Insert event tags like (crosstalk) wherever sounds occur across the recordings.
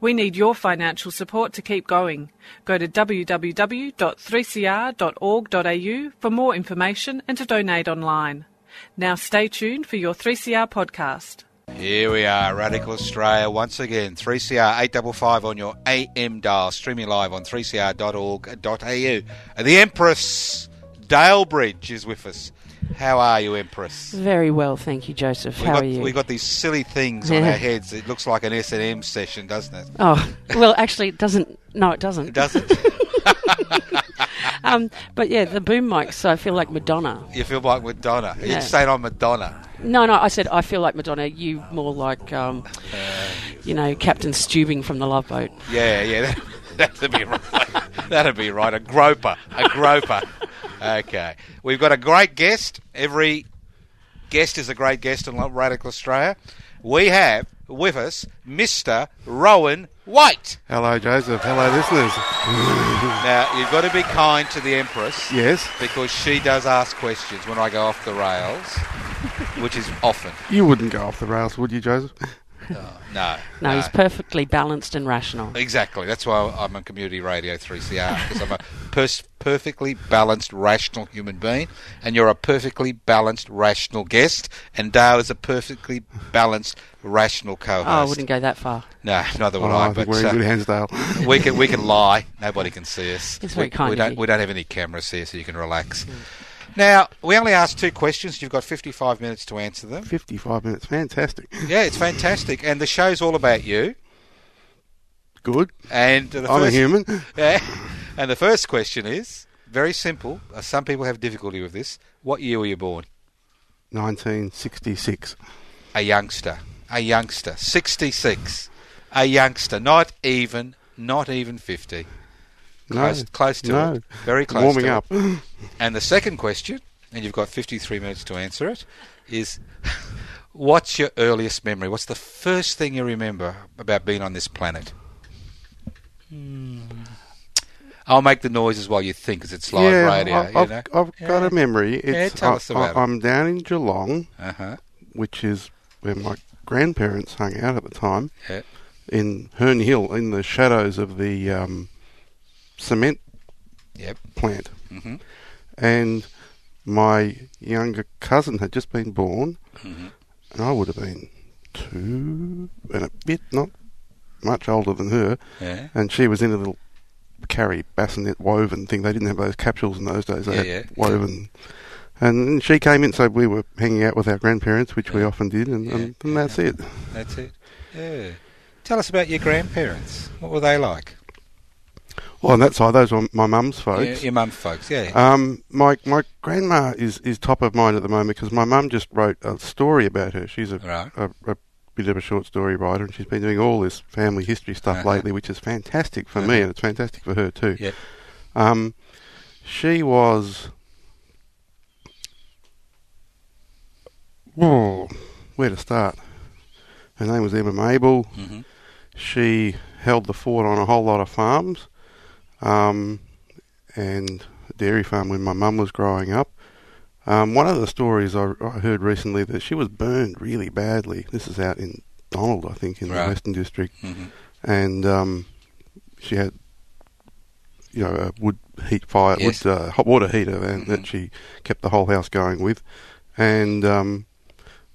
We need your financial support to keep going. Go to www.3cr.org.au for more information and to donate online. Now stay tuned for your 3CR podcast. Here we are, Radical Australia once again. 3CR 855 on your AM dial, streaming live on 3cr.org.au. And the Empress Dale Bridge is with us. How are you, Empress? Very well, thank you, Joseph. We How got, are you? We've got these silly things on our heads. It looks like an S and M session, doesn't it? Oh, well, actually, it doesn't. No, it doesn't. It doesn't. (laughs) (laughs) Um, but yeah, the boom mics, so I feel like Madonna. you feel like Madonna. You're Yeah. saying I'm Madonna. No, no, I said I feel like Madonna. You more like, um, you know, Captain Stubing from the Love Boat. Yeah, yeah. (laughs) That, that'd be right. That'd be right. A groper. A groper. Okay. We've got a great guest. Every guest is a great guest in Radical Australia. We have with us Mr. Rowan White. Hello, Joseph. Hello, listeners. Now, you've got to be kind to the Empress. Yes, Because she does ask questions when I go off the rails, which is often. you wouldn't go off the rails, would you, Joseph? (laughs) No. No, he's perfectly balanced and rational. Exactly. That's why I'm on Community Radio 3CR because I'm a pers- perfectly balanced, rational human being, and you're a perfectly balanced, rational guest, and Dale is a perfectly balanced, rational co-host. Oh, I wouldn't go that far. No, neither would Oh, I. I But we're in uh, good hands, Dale. we can we can lie. Nobody can see us. It's very we, kind we of don't you. we don't have any cameras here, so you can relax. Now we only asked two questions. You've got 55 minutes to answer them. 55 minutes. Fantastic. Yeah, it's fantastic, and the show's all about you. Good. And the I'm a human. (laughs) Yeah. And the first question is very simple. Uh, Some people have difficulty with this. What year were you born? 1966. A youngster. A youngster. 66. A youngster. Not even, not even 50. Close, No. close to no. it. Very close Warming to up. it. (gasps) And the second question, and you've got 53 minutes to answer it, is (laughs) what's your earliest memory? What's the first thing you remember about being on this planet? Hmm. I'll make the noises while you think, because it's live yeah, radio. I, I've, know? I've got a memory. It's, tell I, us about it. I, I'm down in Geelong, Uh-huh. which is where my grandparents hung out at the time, Yeah. in Herne Hill, in the shadows of the um, cement Yep. plant. hmm and my younger cousin had just been born, Mhm. and I would have been two and a bit, not much older than her, Yeah. and she was in a little carry bassinet woven thing. They didn't have those capsules in those days. They Yeah, had yeah. woven. And she came in, so we were hanging out with our grandparents, which we often did, and, and, and that's it. That's it. Yeah. Tell us about your grandparents. What were they like? Well, on that side, those were my mum's folks. your mum folks, yeah. Um, my my grandma is, is top of mind at the moment because my mum just wrote a story about her. She's a, Right. a, a bit of a short story writer, and she's been doing all this family history stuff Uh-huh. lately, which is fantastic for Uh-huh. me, and it's fantastic for her too. Yeah. Um, she was. Oh, where to start? Her name was Emma Mabel. hmm She held the fort on a whole lot of farms, um, and a dairy farm when my mum was growing up. Um, one of the stories I, I heard recently that she was burned really badly. This is out in Donald, I think, in Right. the Western District, hmm and um, she had, you know, a wood heat fire, Yes. wood uh, hot water heater, and Mhm. that she kept the whole house going with, and um,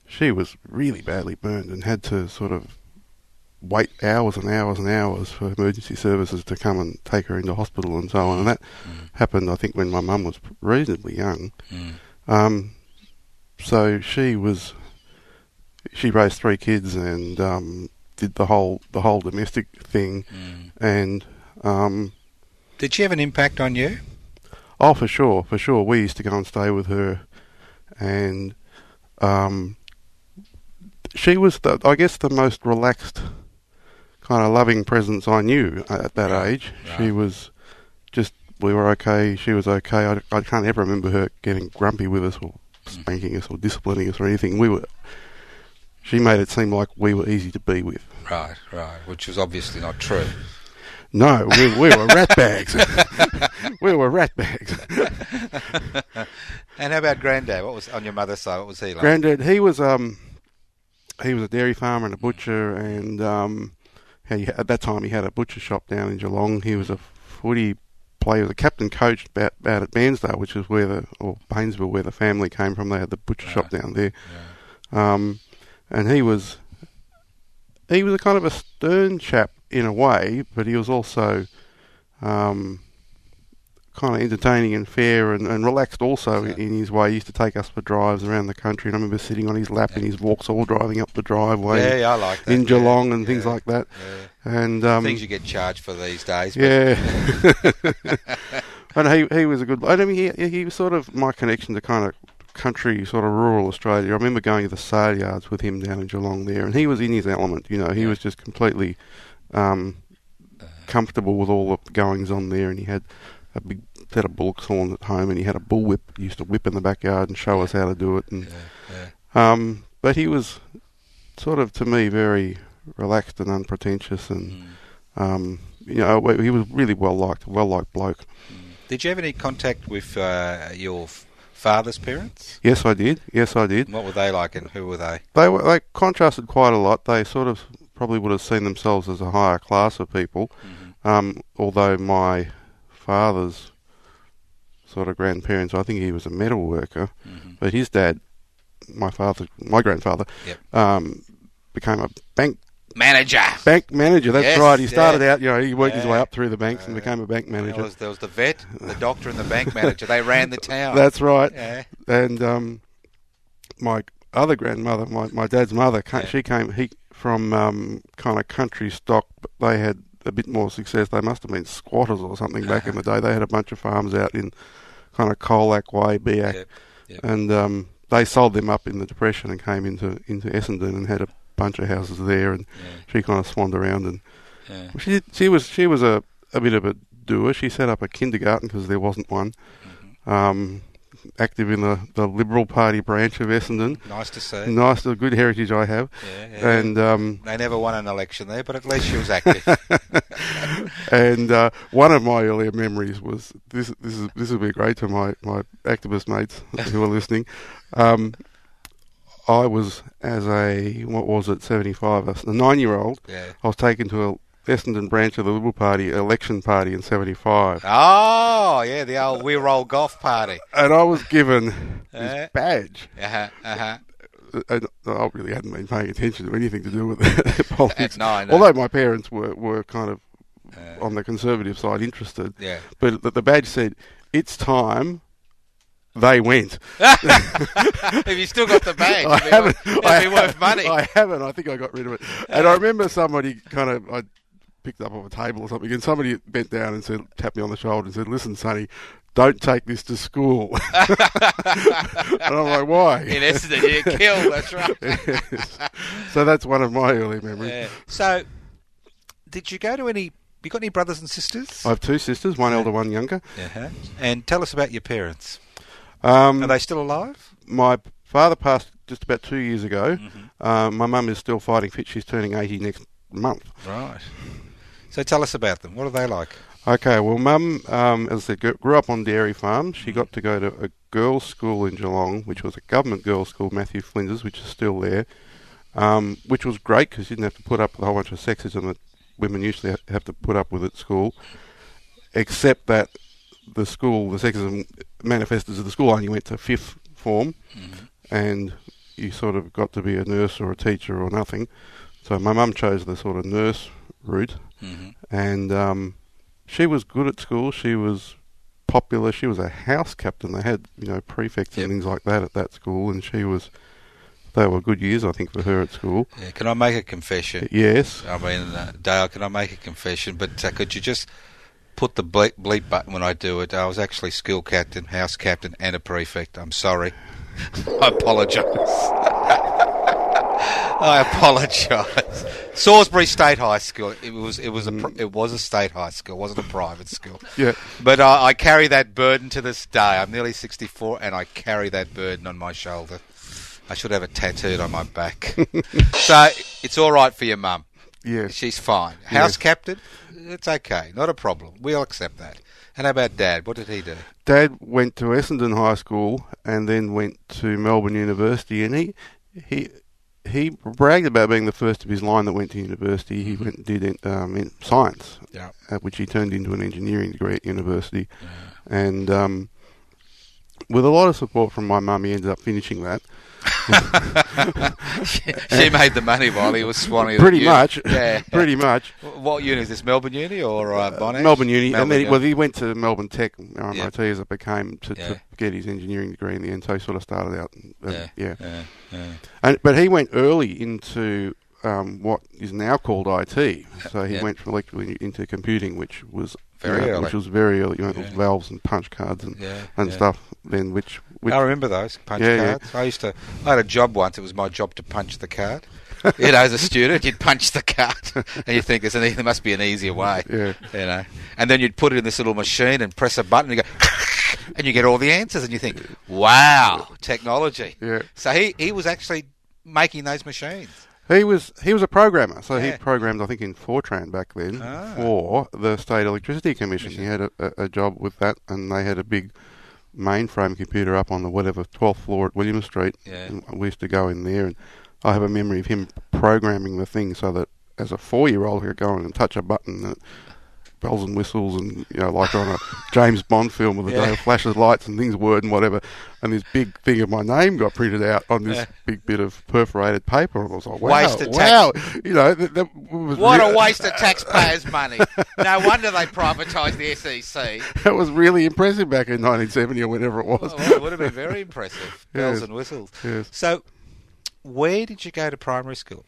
she was really badly burned and had to sort of wait hours and hours and hours for emergency services to come and take her into hospital and so on. And that Mm. happened, I think, when my mum was reasonably young. Mm. Um, so she was, she raised three kids and um, did the whole the whole domestic thing. Mm. And um, Did she have an impact on you? oh, for sure, for sure, we used to go and stay with her, and um, she was, the, I guess, the most relaxed kind of loving presence I knew at that Right, age. right. She was just we were okay. She was okay. I, I can't ever remember her getting grumpy with us or spanking us or disciplining us or anything. We were. She made it seem like we were easy to be with. Right, right, which was obviously not true. No, we, we were rat bags. (laughs) we were rat bags. And how about Granddad? What was on your mother's side? What was he like? Granddad, he was um, he was a dairy farmer and a butcher, and um, he, at that time he had a butcher shop down in Geelong. He was a footy player, he was a captain coach out, out at Bairnsdale, which is where the or Paynesville, where the family came from. They had the butcher shop down there, um, and he was he was a kind of a stern chap in a way, but he was also um, kind of entertaining and fair and, and relaxed also Yeah. in his way. He used to take us for drives around the country, and I remember sitting on his lap in his walks, all driving up the driveway Yeah, yeah, I like that. in yeah, Geelong and things like that. yeah. And um, Things you get charged for these days. yeah. (laughs) (laughs) and he he was a good. I mean, he he was sort of my connection to kind of country, sort of rural Australia. I remember going to the sale yards with him down in Geelong there, and he was in his element. You know, he Yeah. was just completely um, comfortable with all the goings on there, and he had a big set of bullocks horns at home, and he had a bullwhip. He used to whip in the backyard and show us how to do it, and yeah, yeah. um, but he was sort of to me very relaxed and unpretentious, and Mm. um, you know he was really well liked, well liked bloke. Did you have any contact with uh, your father's parents? Yes, I did. Yes, I did. What were they like, and who were they? They were they contrasted quite a lot. They sort of probably would have seen themselves as a higher class of people. Um, although my father's sort of grandparents, I think he was a metal worker, Mhm. but his dad, my father, my grandfather, Yep. um, became a bank Manager. bank manager. That's Yes, right. He started yeah. out, you know, he worked his way up through the banks and became a bank There manager. was, there was the vet, the doctor, and the bank manager. They ran the town. That's right. yeah. and um, my other grandmother, my, my dad's mother, Yeah. she came he from um, kind of country stock, but they had a bit more success. They must have been squatters or something back in the day. They had a bunch of farms out in kind of Colac Way, Biak, Yep, yep. and um, they sold them up in the depression and came into into Essendon and had a bunch of houses there. And Yeah, she kind of swanned around and yeah. she she was she was a, a bit of a doer. She set up a kindergarten because there wasn't one. Mm-hmm. Um, active in the, the Liberal Party branch of Essendon. Nice to see. Nice, a good heritage I have. Yeah, yeah. And um, they never won an election there, but at least she was active. (laughs) and uh, one of my earlier memories was this. This is this will be great to my, my activist mates (laughs) who are listening. Um, I was as a what was it seventy five a nine year old. yeah. I was taken to a Essendon branch of the Liberal Party election party in 75. Oh, yeah, the old We Roll Golf Party. and I was given (laughs) this badge. Uh-huh, uh-huh. I really hadn't been paying attention to anything to do with (laughs) politics. Nine, no. Although my parents were, were kind of Uh, on the conservative side interested, yeah. but the, the badge said, "It's time." They went. (laughs) Have you still got the bag? I It'd be haven't. worth- it'd I be worth money. I haven't. I think I got rid of it. And I remember somebody kind of I picked up off a table or something, and somebody bent down and said, tapped me on the shoulder and said, "Listen, Sonny." Don't take this to school. (laughs) and I'm like, why? In Essendon, you get killed, that's right. Yes. (laughs) So that's one of my early memories. Yeah. So, did you go to any... You got any brothers and sisters? I have two sisters, one elder, one younger. Uh-huh. And tell us about your parents. Um, Are they still alive? my father passed just about two years ago. Mm-hmm. Um, my mum is still fighting fit. She's turning 80 next month. Right. So tell us about them. What are they like? Okay, well, mum, um, as I said, grew up on dairy farms. Mm-hmm. She got to go to a girls' school in Geelong, which was a government girls' school, Matthew Flinders, which is still there, um, which was great because you didn't have to put up with a whole bunch of sexism that women usually have to put up with at school, except that the school, the sexism manifested as the school only went to fifth form, and you sort of got to be a nurse or a teacher or nothing. So my mum chose the sort of nurse route, Mm-hmm. and um, she was good at school. She was popular. She was a house captain. They had you know prefects Yep. and things like that at that school, and she was. They were good years, I think, for her at school. Yeah, can I make a confession? Yes. I mean, uh, Dale, can I make a confession? But uh, could you just put the bleep, bleep button when I do it? I was actually school captain, house captain, and a prefect. I'm sorry. (laughs) I apologise. (laughs) I apologise. Salisbury State High School. It was. It was a. It was a state high school. It wasn't a private school. (laughs) Yeah. But I, I carry that burden to this day. I'm nearly 64, and I carry that burden on my shoulder. I should have it tattooed on my back. (laughs) so it's all right for your mum. Yes. She's fine. House captain. It's okay. Not a problem. We'll accept that. And how about Dad? What did he do? Dad went to Essendon High School and then went to Melbourne University, and he he he bragged about being the first of his line that went to university. He went and did um, in science, Yeah. uh, which he turned into an engineering degree at university, and um, with a lot of support from my mum, he ended up finishing that. She made the money while he was swanning. Pretty uni. much, Yeah. pretty much. What uni is this? Melbourne Uni or uh, Monash? Melbourne Uni, Melbourne and then he, well, he went to Melbourne Tech, RMIT as it became to, Yeah. to get his engineering degree in the end. So he sort of started out, and- yeah. yeah. yeah, yeah. And, but he went early into um, what is now called IT. So he Yeah. went from electrical into computing, which was Very which was very early. You know, Yeah. valves and punch cards and Yeah, and stuff. Then which, I remember those punch Yeah, yeah. cards. I used to. I had a job once. It was my job to punch the card. (laughs) you know, as a student, you'd punch the card, (laughs) and you think there's an, there must be an easier way. Yeah. You know, and then you'd put it in this little machine and press a button, and you go, (laughs) and you get all the answers, and you think, wow, technology. Yeah. So he he was actually making those machines. he was he was a programmer. So Yeah. he programmed, I think, in Fortran back then Ah. for the State Electricity Commission. He had a, a job with that, and they had a big mainframe computer up on the whatever 12th floor at William Street. Yeah. And we used to go in there, and I have a memory of him programming the thing so that as a four-year-old he could go in and touch a button. And bells and whistles and you know like on a James Bond film with the Yeah. day flashes lights and things word and whatever and this big thing of my name got printed out on this Yeah. big bit of perforated paper and I was like wow Waste of wow you know that, that was What rea- a waste of taxpayers' (laughs) money. No wonder they privatised the SEC. that was really impressive back in 1970 or whenever it was Oh, well, it would have been very impressive. (laughs) Bells Yes. and whistles. Yes. So, where did you go to primary school?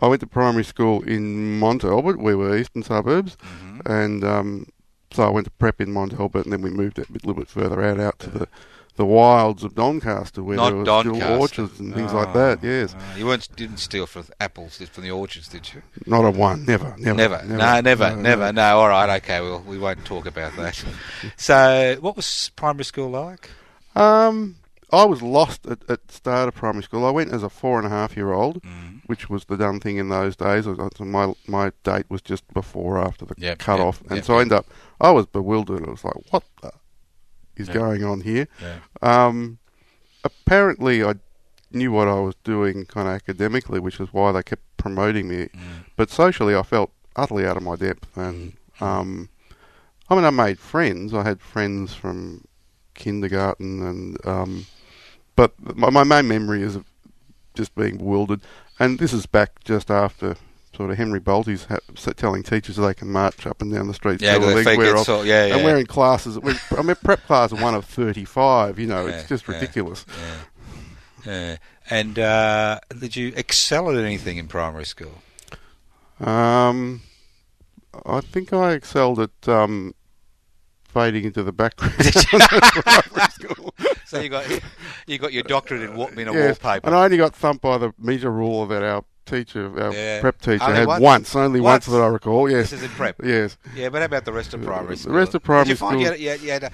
I went to primary school in Mont Albert we were eastern suburbs Mm-hmm. and um, so I went to prep in Mont Albert and then we moved a bit, little bit further out out to the the wilds of Doncaster where Not there were Doncaster. still orchards and things Oh, like that yes oh, you weren't didn't steal from apples from the orchards, did you? Not a one. Never. Never. Never. No, never, never. No, all right, okay. Well, we won't talk about that. (laughs) so, what was primary school like? Um, I was lost at, at start of primary school. I went as a four and a half year old, Mm. which was the done thing in those days. My my date was just before or after the Yep, cut yep, off, and yep, so I ended up. I was bewildered. I was like, "What the is going on here?" Um, apparently, I knew what I was doing kind of academically, which is why they kept promoting me. Mm. But socially, I felt utterly out of my depth, and um, I mean, I made friends. I had friends from kindergarten, and um, but my, my main memory is of just being bewildered. And this is back just after sort of Henry Bolte's ha- telling teachers they can march up and down the streets Yeah, till the their legs feet wear off. sore. Yeah, yeah. And we're in classes. we I mean, prep class one of thirty-five. You know, Yeah, it's just ridiculous. Yeah. Yeah. And uh, did you excel at anything in primary school? Um, I think I excelled at um, fading into the background. (laughs) (laughs) So you got (laughs) you got your doctorate in, wa- in a Yes, wallpaper. And I only got thumped by the measure rule that our teacher, our Yeah. prep teacher, Only had once? once, only once? Once? that I recall. Yes, This is in prep. yes. Yeah, but how about the rest of primary school? The rest of primary Did you find school- You, had, you, had, a,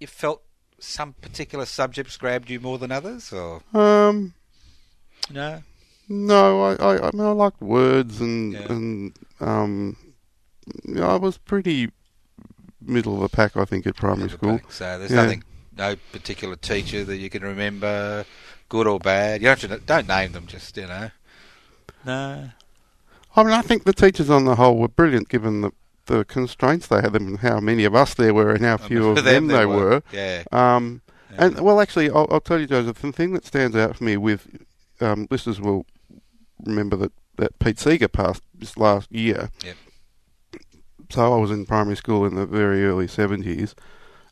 you felt some particular subjects grabbed you more than others, or Um, no? no, I, I, I mean, I liked words and Yeah. and um, I was pretty middle of the pack, I think, at primary school. So there's Yeah. nothing, no particular teacher that you can remember, good or bad. You don't have to don't name them, just you know. No. I mean, I think the teachers on the whole were brilliant, given the the constraints they had, and how many of us there were, and how (laughs) few of them, they were. Yeah. Um, yeah. And well, actually, I'll, I'll tell you, Joseph, the thing that stands out for me with um, listeners will remember that, that Pete Seeger passed this last year. Yep. So I was in primary school in the very early seventies,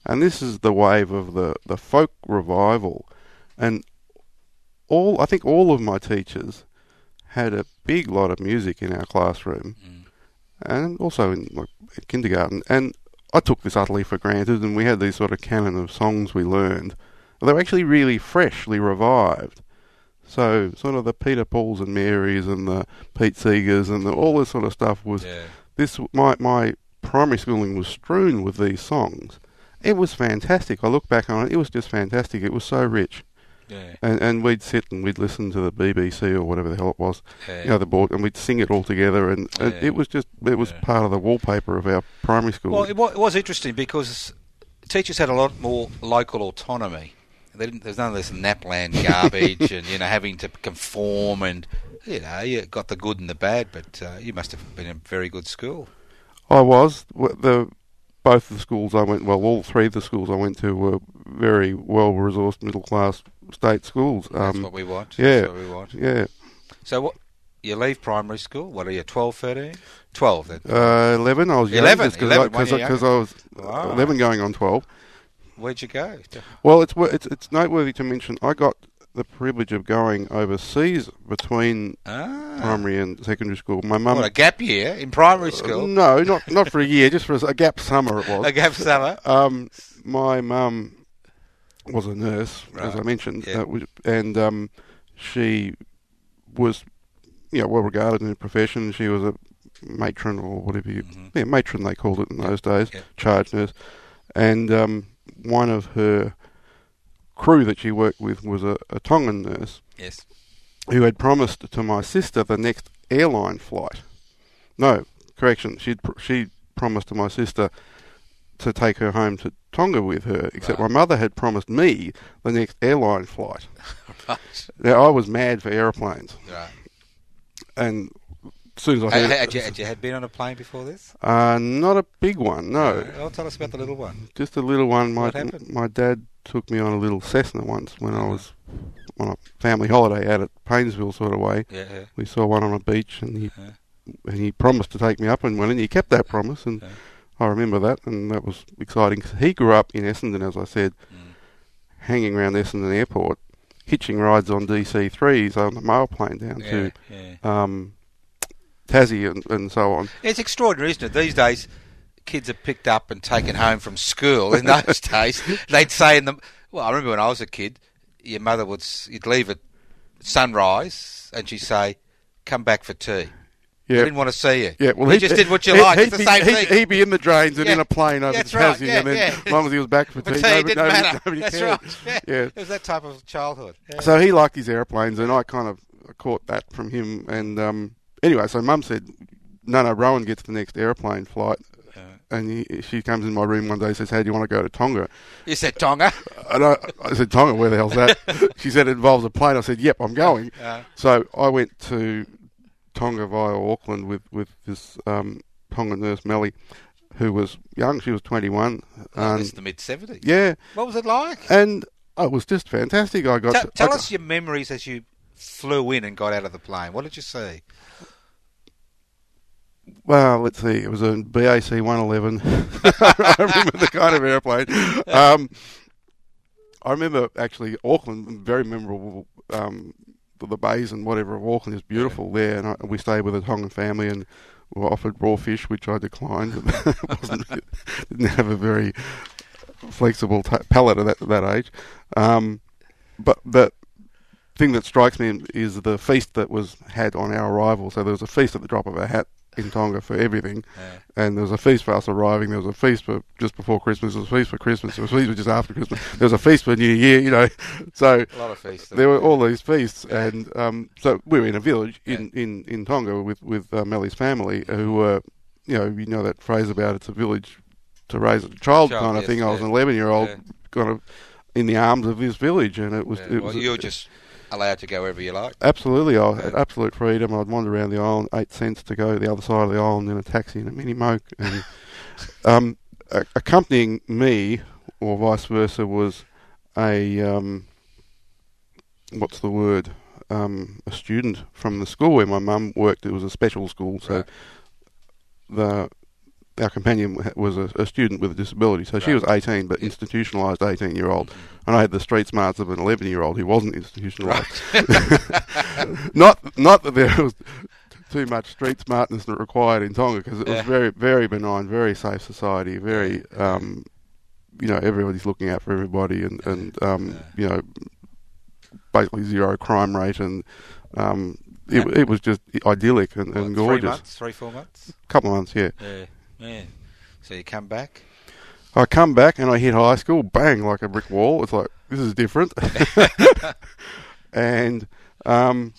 and this is the wave of the, the folk revival, and all I think all of my teachers had a big lot of music in our classroom, Mm. and also in like, kindergarten. And I took this utterly for granted, and we had these sort of canon of songs we learned. They were actually really freshly revived. So sort of the Peter Pauls and Marys and the Pete Seegers and the, all this sort of stuff was Yeah. this. My my primary schooling was strewn with these songs. It was fantastic. I look back on it; it was just fantastic. It was so rich, Yeah. and and we'd sit and we'd listen to the BBC or whatever the hell it was, Yeah. you know, the board, and we'd sing it all together, and it, Yeah. it was just it was part of the wallpaper of our primary school. Well, it wa- it was interesting because teachers had a lot more local autonomy. They didn't, there's none of this NAPLAN garbage (laughs) and you know having to conform and you know you got the good and the bad. But uh, you must have been a very good school. I was the both the schools I went. Well, all three of the schools I went to were very well resourced middle class state schools. That's Um, what we want. yeah. That's what we want. yeah, So what? You leave primary school. What are you? 12, 13? 12 then. uh, eleven. I was young 11, just 11, because because. I was Wow. eleven going on twelve. Where'd you go? Well, it's it's it's noteworthy to mention I got the privilege of going overseas between Ah. primary and secondary school. My mum. What, a gap year in primary Uh, school? no, not (laughs) not for a year, just for a, a gap summer it was. a gap summer? Um, my mum was a nurse, as I mentioned, Yeah. uh, and um, she was, you know, well regarded in her profession. She was a matron or whatever you, Mhm. yeah, matron they called it in those days, Yeah. charge nurse. And um, one of her crew that she worked with was a, a Tongan nurse Yes. who had promised to my sister the next airline flight. No, correction. She'd pr- she promised to my sister to take her home to Tonga with her. Except Right. my mother had promised me the next airline flight. (laughs) Right. Now I was mad for airplanes, Right. and as soon as I Had, had, you, had you had been on a plane before this? uh, not a big one, no, well, tell us about the little one. just a little one. My What happened? my dad took me on a little Cessna once when I Mhm. was on a family holiday out at Paynesville sort of way. Yeah, yeah. We saw one on a beach, and he Yeah. and he promised to take me up and went, and he kept that promise, and Yeah. I remember that, and that was exciting. he grew up in Essendon, as I said, Mm. hanging around Essendon Airport, hitching rides on DC threes on the mail plane down to um, Tassie and, and so on. It's extraordinary, isn't it? These days, kids are picked up and taken home from school. In those (laughs) days, they'd say in the Well, I remember when I was a kid, your mother would you'd leave at sunrise, and she'd say, "Come back for tea." I Yeah. didn't want to see you. Yeah, well, he just did what you like. He'd, It's the be, same he'd, thing. he'd be in the drains and Yeah. in a plane over That's to right, yeah, and then yeah. as long as he was back for (laughs) tea, tea nobody, didn't nobody, matter. nobody That's cared. right. Yeah. Yeah. It was that type of childhood. Yeah. So he liked his airplanes, and I kind of caught that from him. And um, anyway, so Mum said, "No, no, Rowan gets the next airplane flight." And he, she comes in my room one day and says, "How do you want to go to Tonga?" you said Tonga. And I, I said, "Tonga, where the hell's that?" (laughs) she said, "It involves a plane." I said, "Yep, I'm going." Uh, So I went to Tonga via Auckland with with this um, Tonga nurse Melly, who was young. She was 21. oh, is the mid seventies. yeah, What was it like? and it was just fantastic. I got Tell, to- tell us your memories as you flew in and got out of the plane. What did you see? Well, let's see. It was a BAC 111. (laughs) I remember the kind of airplane. Um, I remember actually Auckland, very memorable. Um, the bays and whatever of Auckland is beautiful there, and I, we stayed with a Tongan family and were offered raw fish, which I declined. (laughs) It wasn't, didn't have a very flexible t- palate at that, that age. Um, but but thing that strikes me is the feast that was had on our arrival. So there was a feast at the drop of a hat in Tonga for everything, Yeah. and there was a feast for us arriving. There was a feast for just before Christmas. There was a feast for Christmas. There was a feast for just after Christmas. There was a feast for New Year. You know, (laughs) so A lot of feasts. there were all these feasts, Yeah. and um, so we were in a village in, in, in Tonga with with uh, Melly's family, who were, you know, you know that phrase about it's a village to raise a child, Child, kind of yes, thing. I was an eleven year old, kind of in the arms of this village, and it was Yeah. it well, was you were just allowed to go wherever you like. Absolutely, I had absolute freedom. I'd wander around the island, eight cents to go to the other side of the island in a taxi and a mini moke. And (laughs) um, a- accompanying me, or vice versa, was a um, what's the word? Um, a student from the school where my mum worked. It was a special school, so Right. the our companion was a, a student with a disability. So she was 18, but Yeah. institutionalised 18 year old. And I had the street smarts of an 11 year old who wasn't institutionalised. (laughs) (laughs) not not that there was too much street smartness that required in Tonga because it was Yeah. very very benign, very safe society, very um, you know everybody's looking out for everybody and and um, you know basically zero crime rate, and um, it, it was just idyllic and, and gorgeous. Three months, three, four months. Couple of months, yeah. Yeah, yeah. So you come back. I come back and I hit high school, bang, like a brick wall. It's like this is different. (laughs) and um,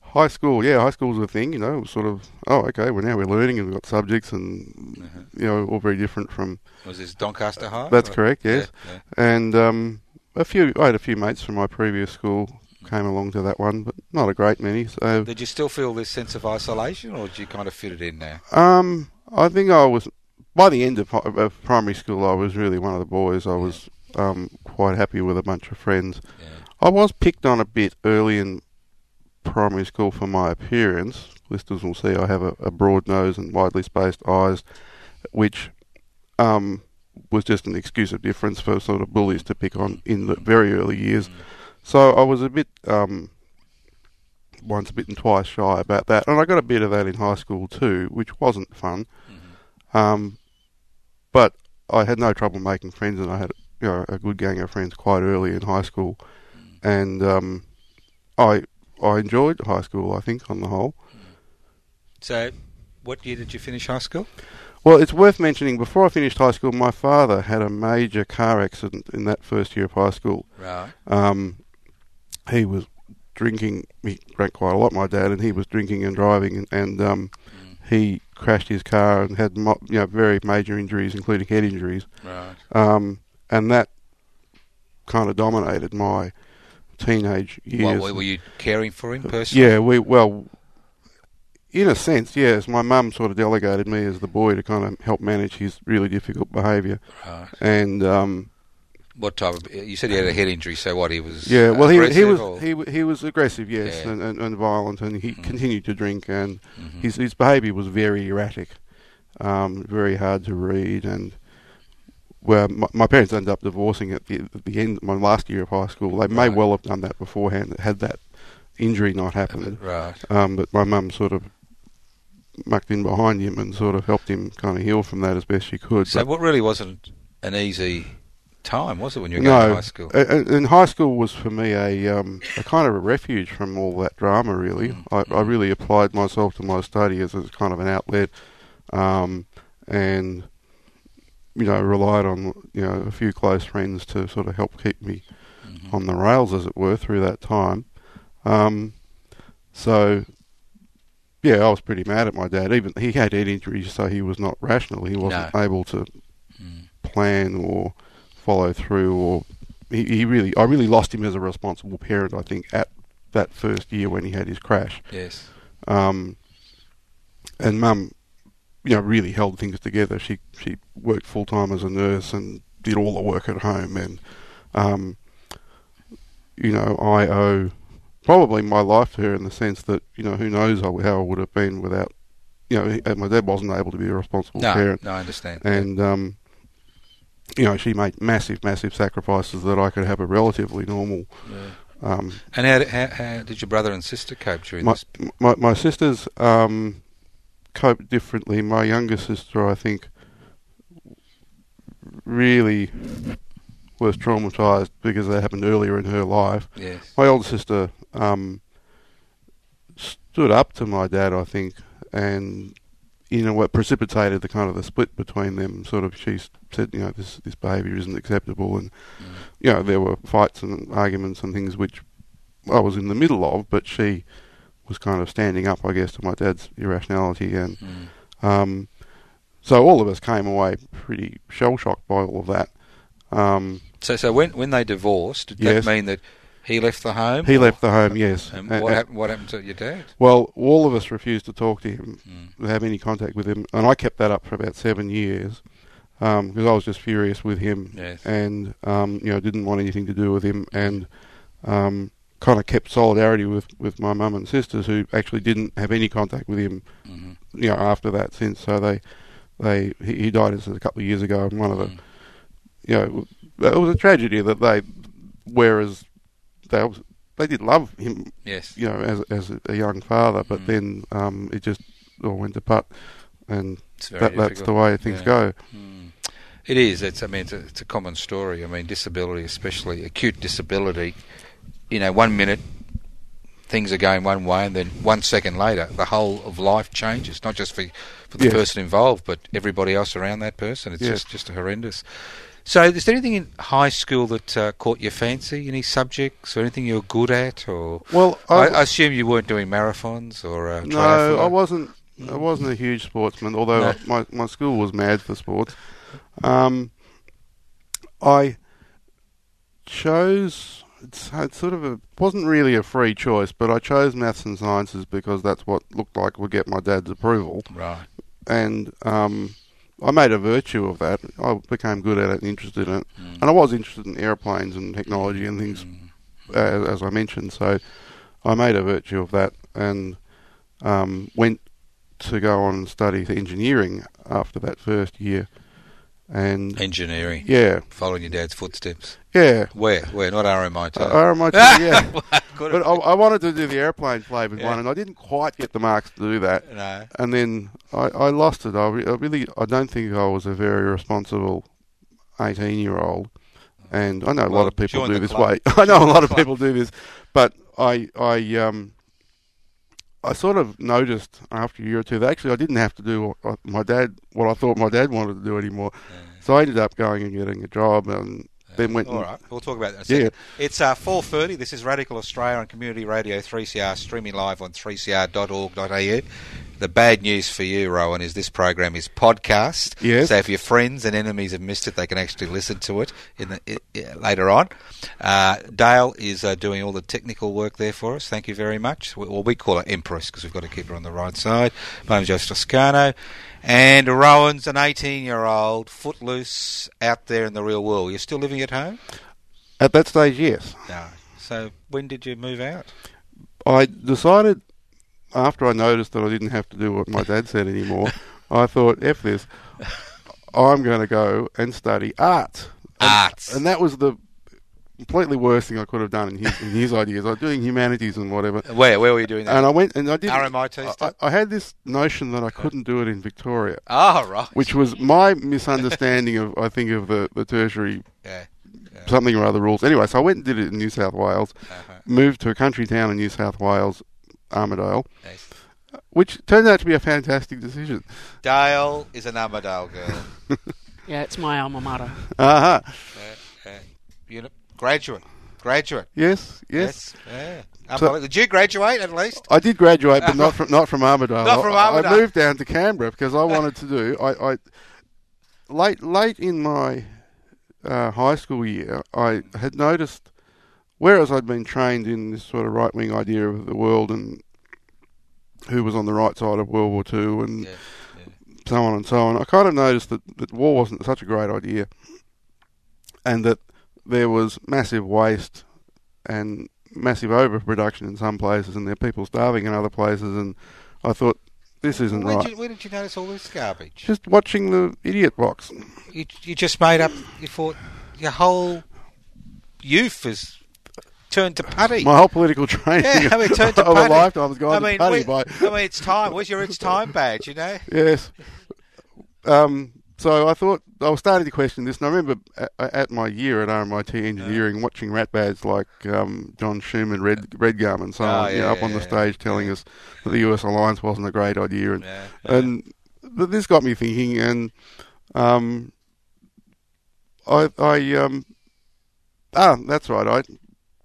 high school, yeah, high school was a thing. You know, it was sort of oh, okay, well now we're learning and we've got subjects and Uh-huh. you know all very different from. Was this Doncaster High? That's Or- correct, yes. Yeah, yeah. And um, a few, I had a few mates from my previous school came along to that one, but not a great many. So Did you still feel this sense of isolation, or did you kind of fit it in now? Um, I think I was by the end of, of primary school. I was really one of the boys. I was um, quite happy with a bunch of friends. Yeah. I was picked on a bit early in primary school for my appearance. Listeners will see I have a, a broad nose and widely spaced eyes, which um, was just an excuse of difference for sort of bullies to pick on in the very early years. So I was a bit um, once bitten, twice shy about that, and I got a bit of that in high school too, which wasn't fun. Um, but I had no trouble making friends, and I had you know a good gang of friends quite early in high school, and um, I I enjoyed high school. I think on the whole. So, what year did you finish high school? Well, it's worth mentioning. Before I finished high school, my father had a major car accident in that first year of high school. Right. Um, he was drinking. He drank quite a lot, my dad, and he was drinking and driving, and, and um, he crashed his car and had mo- you know very major injuries, including head injuries. Right. Um, and that kind of dominated my teenage years. What, were you caring for him personally? Yeah, we well, in a sense, yes. My mum sort of delegated me as the boy to kind of help manage his really difficult behaviour, Right. and um, What type of? You said he had a head injury. So what? He was. yeah, well, he he was or- he he was aggressive, yes, Yeah. and, and, and violent, and he Mm. continued to drink, and Mhm. his his behaviour was very erratic, um, very hard to read, and. Well, my, my parents ended up divorcing at the, at the end, of my last year of high school. They may Right. well have done that beforehand, had that injury not happened. Right. Um, but my mum sort of mucked in behind him and sort of helped him kind of heal from that as best she could. So But what really wasn't an easy time, was it, when you were going no, to high school? a- and high school was for me a, um, a kind of a refuge from all that drama. Really, Mm, I, I mm. really applied myself to my study as a kind of an outlet, um, and you know relied on you know a few close friends to sort of help keep me Mhm. on the rails, as it were, through that time. Um, so, yeah, I was pretty mad at my dad. Even he had head injuries, so he was not rational. He wasn't No. able to Mm. plan or follow through, or he, he really, I really lost him as a responsible parent. I think at that first year when he had his crash, Yes. um, and mum, you know, really held things together. She she worked full time as a nurse and did all the work at home, and um, you know, I owe probably my life to her in the sense that you know, who knows how how I would have been without, you know, my dad wasn't able to be a responsible No, parent, no, I understand. and um, you know, she made massive, massive sacrifices that I could have a relatively normal. Yeah. Um, And how, how, how did your brother and sister cope during my, this? my my sisters um, cope differently. My younger sister, I think, really was traumatized because that happened earlier in her life. Yes. My older sister um, stood up to my dad, I think, and you know what precipitated the kind of the split between them. Sort of, she said, you know, this this behaviour isn't acceptable, and Mm. you know there were fights and arguments and things which I was in the middle of, but she was kind of standing up, I guess, to my dad's irrationality, and Mm. um, so all of us came away pretty shell shocked by all of that. Um, So, so when when they divorced, did Yes. that mean that he left the home? he left the home, yes. And what happened? What happened to your dad? Well, all of us refused to talk to him, Mm. have any contact with him, and I kept that up for about seven years because I was just furious with him, Yes. and um, you know didn't want anything to do with him, and um, kind of kept solidarity with with my mum and sisters who actually didn't have any contact with him, Mhm. you know, after that since. So they they he, he died a couple of years ago, and one of the Mm. you know it was a tragedy that they, whereas they was, they did love him Yes. you know, as as a- a young father, but Mm. then um, it just all went to putt, and that, that's the way things Yeah. go. Mm. It is. It's. I mean, it's a, it's a common story. I mean, disability, especially acute disability. You know, one minute things are going one way, and then one second later, the whole of life changes. Not just for for the Yes. person involved, but everybody else around that person. It's Yes. just just horrendous. So, is there anything in high school that uh, caught your fancy? Any subjects or anything you were good at, or Well, I, I, assume you weren't doing marathons or uh, no, triathlon? I wasn't. I wasn't a huge sportsman, although No. My my school was mad for sports. Um, I chose. It's, it's sort of a wasn't really a free choice, but I chose maths and sciences because that's what looked like would get my dad's approval, Right. and um, I made a virtue of that. I became good at it and interested in it, Mm. and I was interested in airplanes and technology and things Mm. as, as I mentioned. So I made a virtue of that and um, went to go on and study engineering after that first year. And Engineering. yeah, Following your dad's footsteps. yeah, Where? Where? Not RMIT. uh, RMIT, (laughs) yeah. But I, I wanted to do the airplane flavoured Yeah. one, and I didn't quite get the marks to do that. no. And then I, I lost it. I, re- I really, I don't think I was a very responsible eighteen-year-old. And I know a Well, lot of people do this club. way. (laughs) I know a lot of people do this, but I, I, um, I sort of noticed after a year or two that actually I didn't have to do what I- my dad, what I thought my dad wanted to do anymore. So I ended up going and getting a job, and then went. All and, right, we'll talk about that in a Yeah. It's uh, 4.30. This is Radical Australia on Community Radio 3CR, streaming live on 3cr.org.au. The bad news for you, Rowan, is this program is podcast. Yes. So if your friends and enemies have missed it, they can actually listen to it in the, later on. Uh, Dale is uh, doing all the technical work there for us. Thank you very much. We- Well, we call her Empress because we've got to keep her on the right side. My name's Joe Toscano. And Rowan's an 18 year old, footloose, out there in the real world. You're still living at home? at that stage, yes, No. So when did you move out? I decided after I noticed that I didn't have to do what my dad said anymore. (laughs) I thought, "F this! I'm going to go and study art." And, Arts. and that was the completely worst thing I could have done in his, in his ideas. I was doing humanities and whatever. Where? Where were you doing that? And I went and I did. RMIT I. I had this notion that I couldn't do it in Victoria, oh, right. which was my misunderstanding of, I think, of the, the tertiary Yeah. something or other rules. Anyway, so I went and did it in New South Wales. Uh-huh. Moved to a country town in New South Wales, Armidale, Nice. which turned out to be a fantastic decision. Dale is an Armidale girl. (laughs) Yeah, it's my alma mater. Uh huh. yeah, yeah. Uni- graduate. Graduate. Yes, yes. Yeah. Unbelievable. Did you graduate at least? I did graduate, but not (laughs) from not from Armidale. Not from I- Armidale. I moved down to Canberra because I wanted to do. I, I late late in my uh, high school year, I had noticed, whereas I'd been trained in this sort of right wing idea of the world and who was on the right side of World War Two and Yeah, so on and so on, I kind of noticed that, that war wasn't such a great idea, and that there was massive waste and massive overproduction in some places, and there are people starving in other places, and I thought this isn't Where right. did, you, where did you notice all this garbage? Just watching the idiot box. You, you just made up. You thought your whole youth is turned to putty. My whole political training yeah, I mean, (laughs) turned to of a putty. lifetime has gone I to putty where- by I mean, it's time. Where's your it's time badge? You know. (laughs) yes. Um, so I thought I was starting to question this, and I remember at, at my year at RMIT engineering watching rat ratbads like um, John Schumann, Red Redgum, and so Oh, on, you know, yeah, up on the yeah, stage telling yeah. us that the US alliance wasn't a great idea, and Yeah, and but this got me thinking, and um, I I um ah that's right, I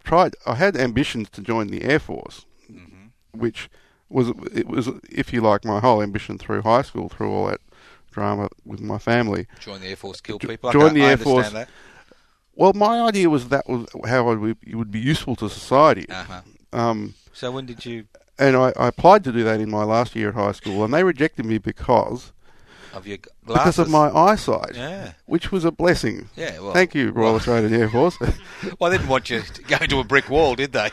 tried. I had ambitions to join the Air Force, Mhm. which was it was if you like my whole ambition through high school, through all that drama with my family. Join the Air Force, kill people. Join the I Air understand Force. That. Well, my idea was that was how I would, it would be useful to society. Uh-huh. Um, So when did you and I, I applied to do that in my last year at high school, and they rejected me because of your because of my eyesight, Yeah, which was a blessing. yeah. Well, Thank you, Royal well- Australian Air Force. (laughs) (laughs) Well, they didn't want you to go into a brick wall, did they?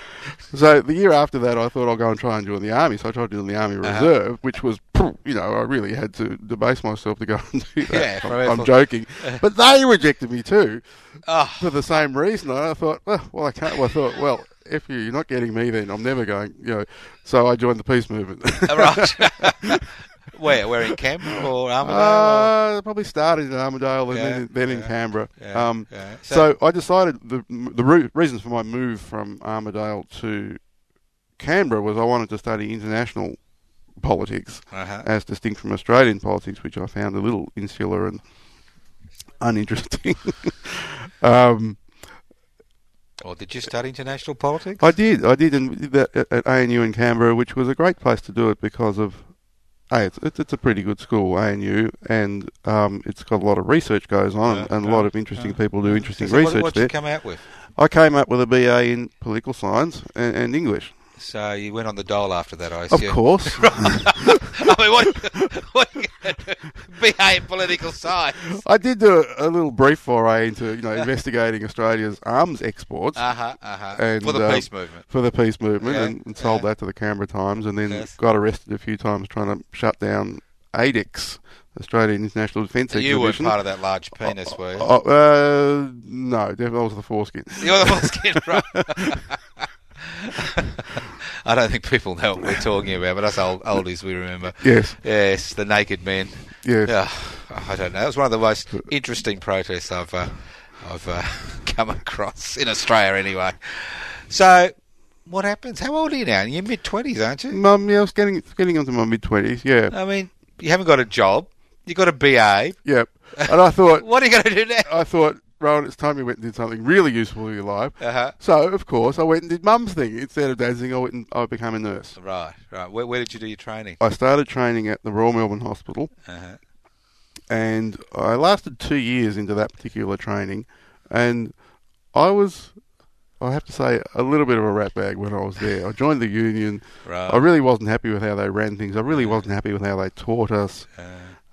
so the year after that, I thought I'll go and try and join the army. So I tried to join the army Uh-huh. reserve, which was, you know, I really had to debase myself to go and do that. Yeah, I'm. I'm joking, (laughs) but they rejected me too Oh, for the same reason. I thought, well, well I can't. Well, I thought, well, if you're not getting me, then I'm never going. You know, so I joined the peace movement. right. Where? Where in Canberra or Armidale? Uh, probably started in Armidale and Yeah, then, then in Canberra. yeah, um, yeah. So, So- I decided the the re- reasons for my move from Armidale to Canberra was I wanted to study international politics uh-huh. as distinct from Australian politics, which I found a little insular and uninteresting. (laughs) um, or did you study international politics? I did, I did, and did that at, at ANU in Canberra, which was a great place to do it because of. Hey, it's, it's, it's a pretty good school, ANU, and um, it's got a lot of research goes on, Yeah, and a lot of interesting yeah. people do interesting So what, research what'd there. you come out with? I came up with a BA in political science and, and English, So you went on the dole after that, I assume. of course. (laughs) (laughs) (laughs) I mean, what, what are you going to do? BA in political science? I did do a, a little brief foray into you know (laughs) investigating Australia's arms exports Uh huh, uh huh. And, For the uh, peace movement. for the peace movement, Yeah, and, and sold yeah. that to the Canberra Times, and then Yes. got arrested a few times trying to shut down AIDEX, Australian International Defence So you weren't part of that large penis, were you? Oh, uh, no, definitely was the foreskin. You're the foreskin, (laughs) right? (laughs) I don't think people know what we're talking about, but us old oldies we remember. Yes, Yes, the naked men. yes. Yeah, I don't know. It was one of the most interesting protests I've uh, I've uh, (laughs) come across in Australia, anyway. So, what happens? How old are you now? In your mid twenties, aren't you? Mum, yeah, I was getting getting into my mid twenties. Yeah, I mean, you haven't got a job. You got a BA. yep. And I thought, (laughs) What are you going to do now? I thought, Rowan, it's time you went and did something really useful in your life. Uh huh. So, of course, I went and did Mum's thing. Instead of dancing, I went and I became a nurse. Right, right. Where, where did you do your training? I started training at the Royal Melbourne Hospital, Uh-huh. and I lasted two years into that particular training, and I was, I have to say, a little bit of a ratbag when I was there. I joined the union. Right. I really wasn't happy with how they ran things. I really wasn't happy with how they taught us. Uh,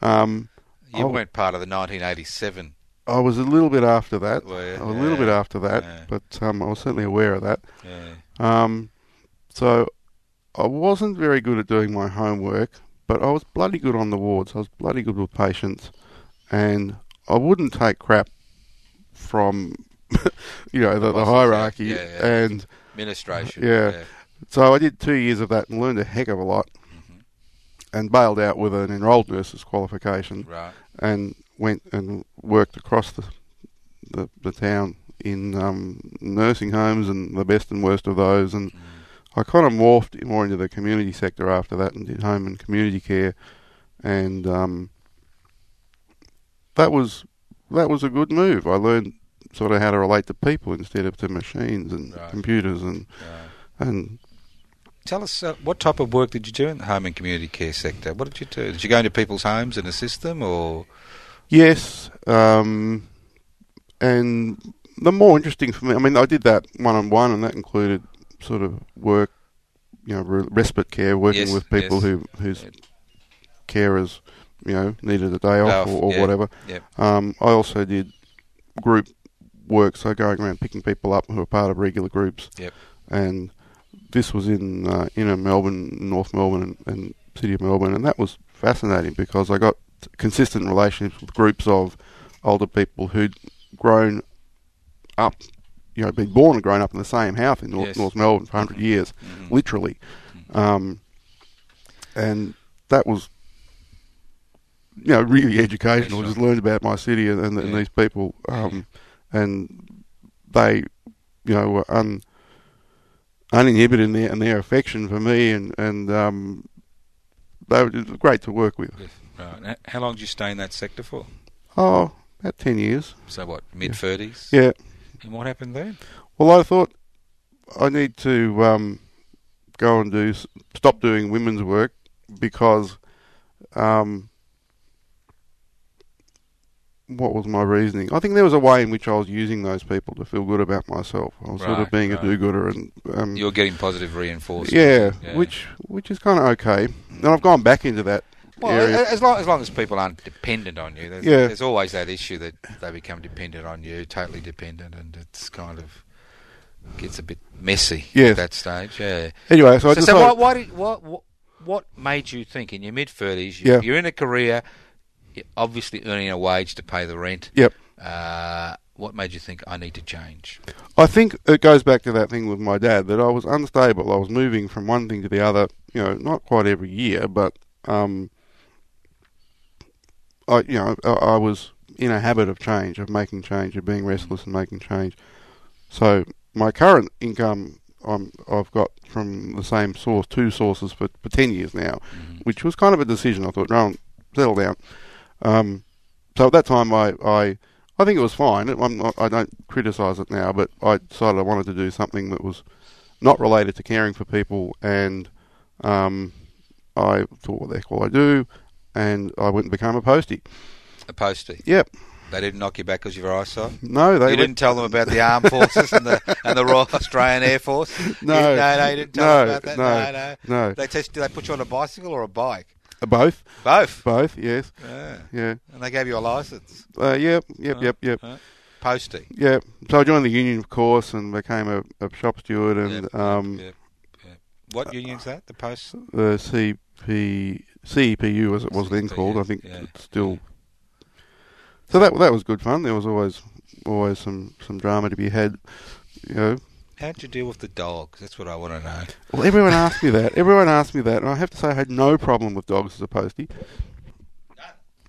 Um, you I- weren't part of the 1987. I was a little bit after that. Were you? I was a little bit after that, Yeah. but um, I was certainly aware of that. Yeah. Um, so I wasn't very good at doing my homework, but I was bloody good on the wards. I was bloody good with patients, and I wouldn't take crap from (laughs) you know the, the hierarchy. Yeah, yeah. And Administration. Yeah. so I did two years of that and learned a heck of a lot, Mm-hmm. and bailed out with an enrolled nurse's qualification, Right. and went and worked across the the, the town in um, nursing homes and the best and worst of those and. Mm. I kind of morphed more into the community sector after that and did home and community care, and um, that was that was a good move. I learned sort of how to relate to people instead of to machines and Right. computers and Right. and Tell us uh, what type of work did you do in the home and community care sector? What did you do? Did you go into people's homes and assist them, or yes, um, and the more interesting for me. I mean, I did that one on one, and that included sort of work, you know, re- respite care, working Yes, with people yes. who whose Yeah. carers, you know, needed a day off off, or, or yeah. whatever. Yep. Um, I also did group work, so going around picking people up who are part of regular groups. Yep. And this was in uh, inner Melbourne, North Melbourne, and, and City of Melbourne, and that was fascinating because I got consistent relationships with groups of older people who'd grown up, you know, been born and grown up in the same house in North, Yes. North Melbourne for 100 years, Mhm. literally. Um, and that was, you know, really educational. Yes, Just learned about my city and, and, and these people, um, and they, you know, were un, uninhibited in their in their affection for me, and and um, they were it was great to work with. Yes. Right. How long did you stay in that sector for? Oh, about ten years. So what? Mid thirties. Yeah. And what happened then? Well, I thought I need to um, go and do stop doing women's work because um, what was my reasoning? I think there was a way in which I was using those people to feel good about myself. I was sort of being right. a do-gooder, and um, you're getting positive reinforcement. yeah, Yeah. which which is kind of okay. And I've gone back into that Well, area. as long as long as people aren't dependent on you, there's, Yeah. there's always that issue that they become dependent on you, totally dependent, and it's kind of gets a bit messy Yes. at that stage. Yeah. Anyway, so I So, so what, why did, what, what what made you think in your mid thirties? You, Yeah. You're in a career, you're obviously earning a wage to pay the rent. Yep. Uh, what made you think I need to change? I think it goes back to that thing with my dad that I was unstable. I was moving from one thing to the other, you know, not quite every year, but um, I you know I, I was in a habit of change, of making change, of being restless and making change. So my current income I'm, I've got from the same source, two sources for, for 10 years now, which was kind of a decision. I thought, no, settle down. Um, so at that time, I, I, I think it was fine. I'm not, I don't criticise it now, but I decided I wanted to do something that was not related to caring for people, and um, I thought, what the heck will I do? And I went and became a postie. A postie. Yep. They didn't knock you back because of your eyesight. No, they you didn't tell them about the armed forces and the and the Royal Australian Air Force. (laughs) No, You- no, no, you didn't tell no, them about that. no, No, no. They test. Did they put you on a bicycle or a bike? both, Both. both, yes, Yeah. yeah, And they gave you a license. uh, yep, yep, yep, yep. Huh? Postie. Yeah, so I joined the union, of course, and became a, a shop steward, and Yep, um, yep, yep. What union's that? The post. the CP CEPU, as it was then called, I think yeah. it's still. So that that was good fun. There was always always some, some drama to be had. You know, How'd you deal with the dogs? That's what I want to know. well, everyone asked me that. Everyone asked me that, and I have to say I had no problem with dogs as a postie.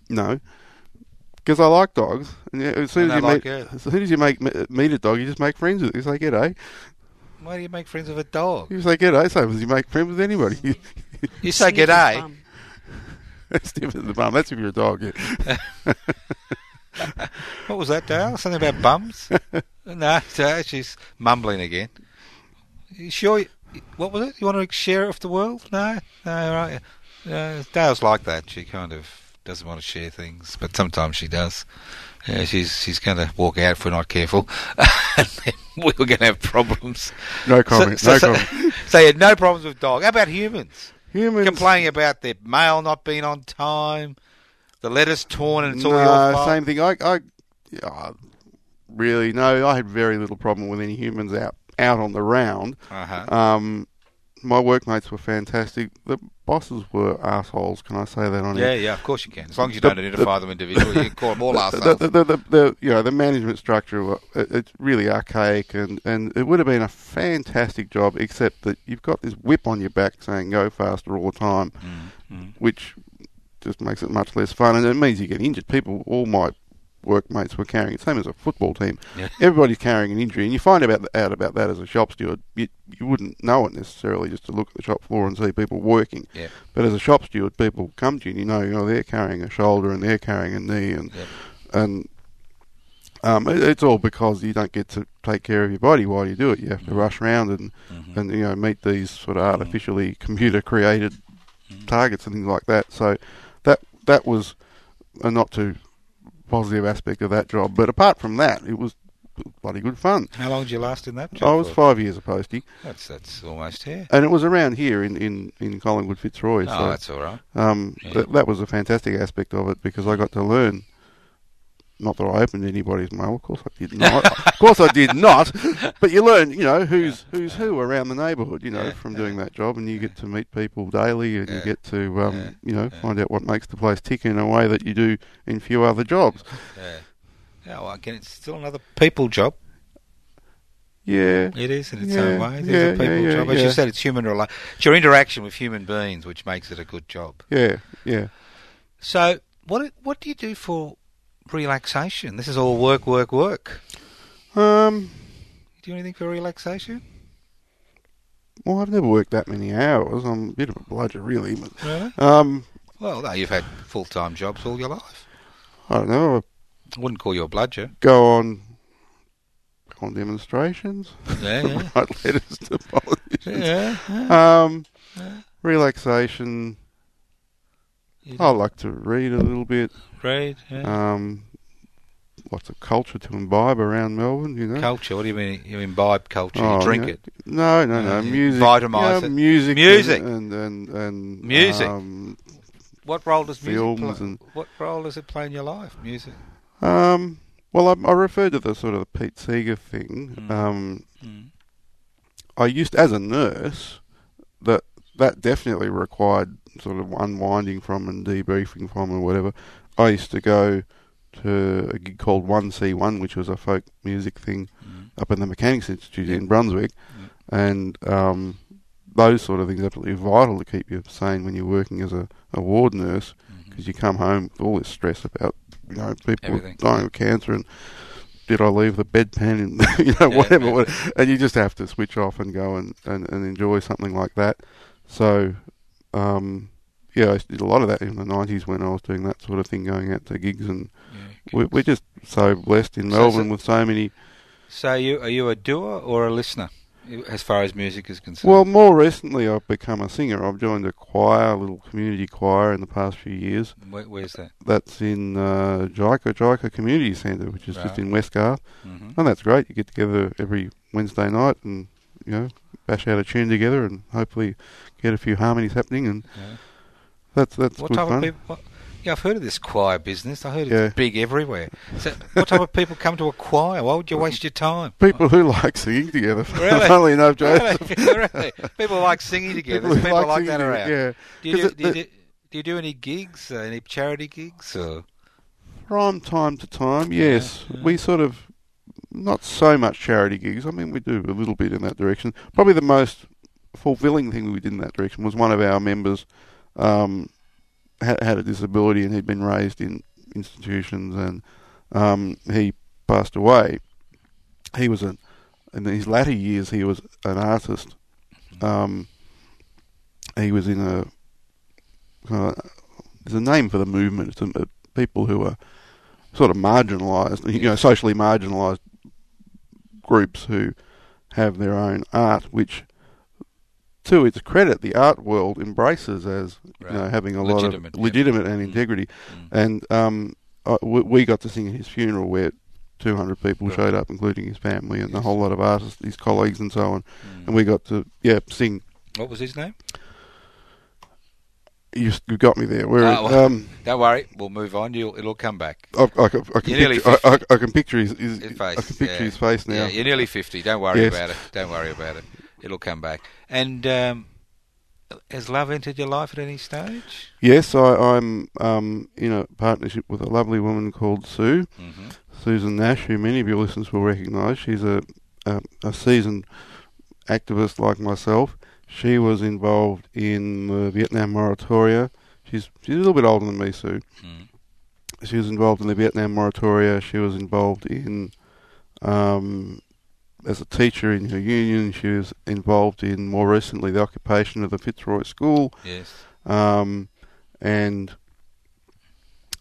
No, because I like dogs. And yeah, as soon And as you like meet, as soon as you make meet a dog, you just make friends with it. You say g'day. Why do you make friends with a dog? You say g'day, same as you make friends with anybody. You (laughs) say Sniff his g'day. (laughs) That's different the bum. That's if you're a dog. Yeah. (laughs) What was that, Dale? Something about bums? (laughs) no, so she's mumbling again. You sure? You, what was it? You want to share it with the world? No, no, right. Uh, Dale's like that. She kind of doesn't want to share things, but sometimes she does. Yeah, she's she's going to walk out if we're not careful, and then we're going to have problems. No comment. So, no so, comment. so you had no problems with dog. How about humans? Humans. Complaining about their mail not being on time, the letter's torn and it's all your fault. same thing. I, I, yeah, really no. I had very little problem with any humans out out on the round. Uh-huh. Um, my workmates were fantastic. The bosses were assholes. Can I say that on Yeah, air? yeah, of course you can. As long as you The- don't identify them individually, you can call them all (laughs) The, assholes. the, the, the, the, you know, the management structure, it, it's really archaic, and, and it would have been a fantastic job, except that you've got this whip on your back saying go faster all the time, Mm, which just makes it much less fun, and it means you get injured. People, all my workmates were carrying, same as a football team, Yeah. everybody's carrying an injury, and you find about out about that as a shop steward. You, you wouldn't know it necessarily just to look at the shop floor and see people working. Yeah. But as a shop steward, people come to you and you know, you know they're carrying a shoulder and they're carrying a knee and Yep. and um, it, it's all because you don't get to take care of your body while you do it. You have to rush around and Mhm. and you know meet these sort of artificially computer created Mm. targets and things like that. So that that was a not too positive aspect of that job. But apart from that, it was bloody good fun. How long did you last in that job? I was five years a postie, That's that's almost here. and it was around here in in, in Collingwood Fitzroy. Oh, so that's all right. um, Yeah. th- that was a fantastic aspect of it because I got to learn. Not that I opened anybody's mail, of course I did not. of course I did not. But you learn, you know, who's who's who around the neighbourhood, you know, Yeah, from yeah. doing that job, and you get to meet people daily, and you get to, um, yeah, you know, yeah. find out what makes the place tick in a way that you do in few other jobs. Yeah. Yeah, well, again, it's still another people job. Yeah, It is in its Yeah, own way. It yeah, a people yeah, yeah, job. As yeah. you said, it's human rela- It's your interaction with human beings which makes it a good job. yeah, yeah. So, what what do you do for relaxation? This is all work, work, work. Um, Do you do anything for relaxation? well, I've never worked that many hours. I'm a bit of a bludger, really. But, Really? um, Well, no, you've had full time jobs all your life. I don't know. I wouldn't call you a bludger. go on go on demonstrations. Yeah, yeah. (laughs) write letters to politicians. yeah. yeah. Um, relaxation. You I like to read a little bit. read, yeah. Um, lots of culture to imbibe around Melbourne. You know. culture. What do you mean? You imbibe culture? Oh, you drink yeah. it. No, no, no. Uh, you music. vitamise yeah, it. Music. Music. And and and, and Music. Um, What role does music Films play? and- What role does it play in your life? Music. um, well, I, I referred to the sort of the Pete Seeger thing. Mm. Um, Mm. I used as a nurse that that definitely required sort of unwinding from and debriefing from and whatever. I used to go to a gig called One C One, which was a folk music thing Mm. up in the Mechanics Institute in Brunswick, and um, those sort of things are absolutely vital to keep you sane when you're working as a, a ward nurse. Because you come home with all this stress about you know people Everything. dying of cancer and did I leave the bedpan and (laughs) you know Yeah, whatever, yeah. what- and you just have to switch off and go and, and, and enjoy something like that. So um, yeah, I did a lot of that in the nineties when I was doing that sort of thing, going out to gigs and Yeah, We, we're just so blessed in So- Melbourne so- with so many. So you are you a doer or a listener, as far as music is concerned? Well, more recently, I've become a singer. I've joined a choir, a little community choir, in the past few years. Where, where's that? That's in uh, Jika Jika Community Centre, which is just in Westgarth, hmm and that's great. You get together every Wednesday night and you know bash out a tune together and hopefully get a few harmonies happening, and Yeah. that's that's What good type fun. of people? What, yeah, I've heard of this choir business. I heard Yeah. it's big everywhere. So, what type of people come to a choir? Why would you waste your time? People who like singing together. (laughs) Really? Funnily enough, Joe. really, (laughs) really? People like singing together. Who people like, singing that around. Yeah. Do you do, 'Cause do, you it- do, do you do any gigs, uh, any charity gigs? Or? From time to time, yes. yeah. We sort of, not so much charity gigs. I mean, we do a little bit in that direction. Probably the most fulfilling thing we did in that direction was one of our members um, had, had a disability and he'd been raised in institutions and um, he passed away. He was a, in his latter years, he was an artist. Um, he was in a, uh, there's a name for the movement. It's a, a people who are sort of marginalised, you know, socially marginalised groups who have their own art, which, to its credit, the art world embraces as you know having a Legitimate, lot of legitimate and Mm. integrity. Mm. And um, I, we, we got to sing at his funeral where 200 people Right. showed up, including his family and a whole lot of artists, his colleagues, and so on. Mm. And we got to yeah sing. What was his name? You, you got me there. Where Ah, well, um, (laughs) Don't worry, we'll move on. You'll, it'll come back. I, I, can- I can picture, I, I, I can picture his, his, His I face, can picture yeah. his face now. Yeah, you're nearly 50. Don't worry Yes. about it. Don't worry about it. It'll come back. And um, has love entered your life at any stage? Yes, I, I'm um, in a partnership with a lovely woman called Sue, hmm Susan Nash, who many of your listeners will recognise. She's a, a a seasoned activist like myself. She was involved in the Vietnam moratoria. She's she's a little bit older than me, Sue. Mm. She was involved in the Vietnam moratoria. She was involved in um, as a teacher in her union. She was involved in more recently the occupation of the Fitzroy School. Yes. um, and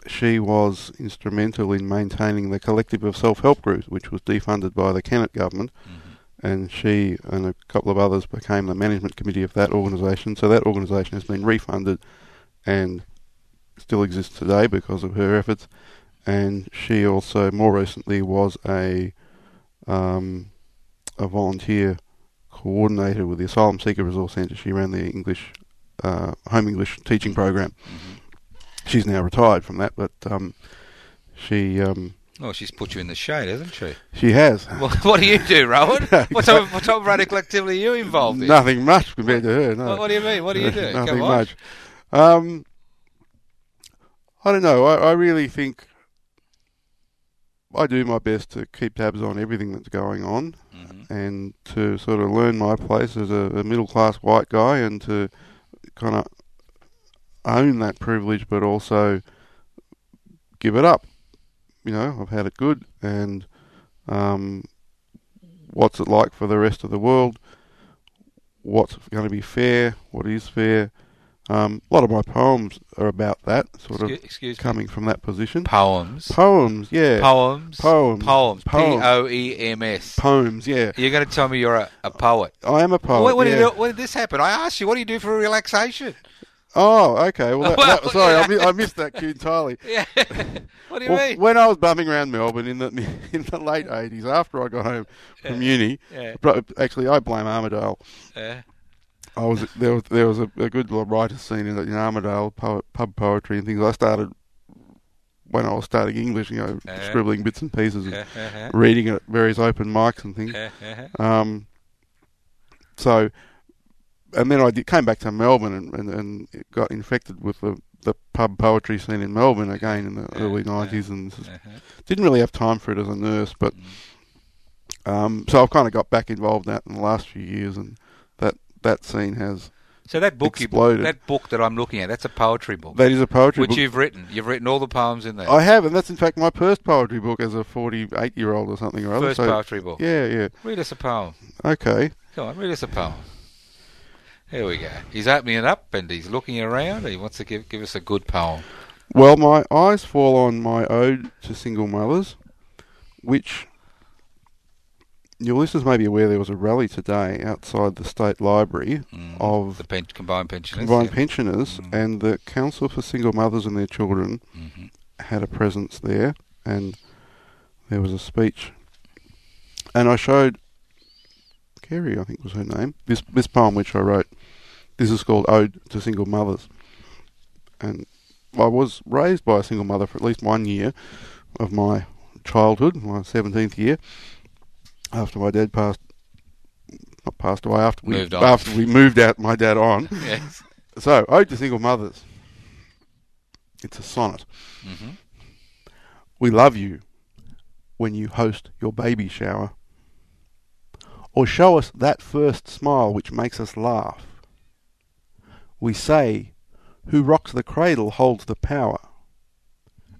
she was instrumental in maintaining the collective of self-help groups, which was defunded by the Kennett government, hmm and she and a couple of others became the management committee of that organisation. So that organisation has been refunded and still exists today because of her efforts. And she also, more recently, was a um, a volunteer coordinator with the Asylum Seeker Resource Centre. She ran the English uh, home English teaching program. hmm She's now retired from that, but um, she um, Well, she's put you in the shade, hasn't she? she has (laughs) Well, what do you do, Rowan? (laughs) What type, of, what type of radical activity are you involved in? nothing much compared to her. No. What, what do you mean? What do you do? (laughs) Nothing much. Um, I don't know. I, I really think I do my best to keep tabs on everything that's going on Mhm. and to sort of learn my place as a, a middle class white guy and to kind of own that privilege, but also give it up. You know, I've had it good, and um, what's it like for the rest of the world? What's going to be fair? What is fair? Um, a lot of my poems are about that, sort Excuse, of excuse me. coming from that position. Poems. Poems, yeah. Poems. Poems. Poems. P Poems. O E M S. Poems, yeah. You're going to tell me you're a, a poet. I am a poet. when, when, yeah. did, when did this happen? I asked you, what do you do for relaxation? Oh, okay. Well, that, (laughs) Well, that- sorry, yeah. I, mi- I missed that cue entirely. (laughs) Yeah. what do you Well, mean? when I was bumming around Melbourne in the (laughs) in the late eighties, after I got home from uni, Yeah. actually I blame Armidale. Uh, I was there was there was a, a good writer scene in, in Armidale, poet, pub poetry and things. I started when I was starting English, you know, Uh-huh. scribbling bits and pieces and uh, uh, reading at various open mics and things. uh, uh, Um, so, and then I did, came back to Melbourne and, and, and got infected with the, the pub poetry scene in Melbourne again in the Yeah, early yeah. 90s and just uh, didn't really have time for it as a nurse. But um, so I've kind of got back involved in that in the last few years and that, that scene has So that book, you, exploded. that book that I'm looking at, that's a poetry book, that is a poetry book. which book. you've written. You've written all the poems in there. I have, and that's in fact my first poetry book as a 48 year old or something or other. First so, poetry book. Yeah, yeah. Read us a poem. Okay. Come on, read us a poem. Here we go. He's opening it up and he's looking around. He wants to give give us a good poem. Well, my eyes fall on my ode to single mothers, which your listeners may be aware there was a rally today outside the state library Mm. of The pen- combined pensioners. combined yeah. pensioners, Mm. and the Council for Single Mothers and Their Children Mhm. had a presence there, and there was a speech, and I showed Kerry, I think was her name, this this poem which I wrote. This is called Ode to Single Mothers, and I was raised by a single mother for at least one year of my childhood, my seventeenth year, after my dad passed. Not passed away after we Moved on. after we moved out my dad on. (laughs) Yes. So, Ode to Single Mothers. It's a sonnet. hmm We love you when you host your baby shower. Or show us that first smile which makes us laugh. We say, Who rocks the cradle holds the power,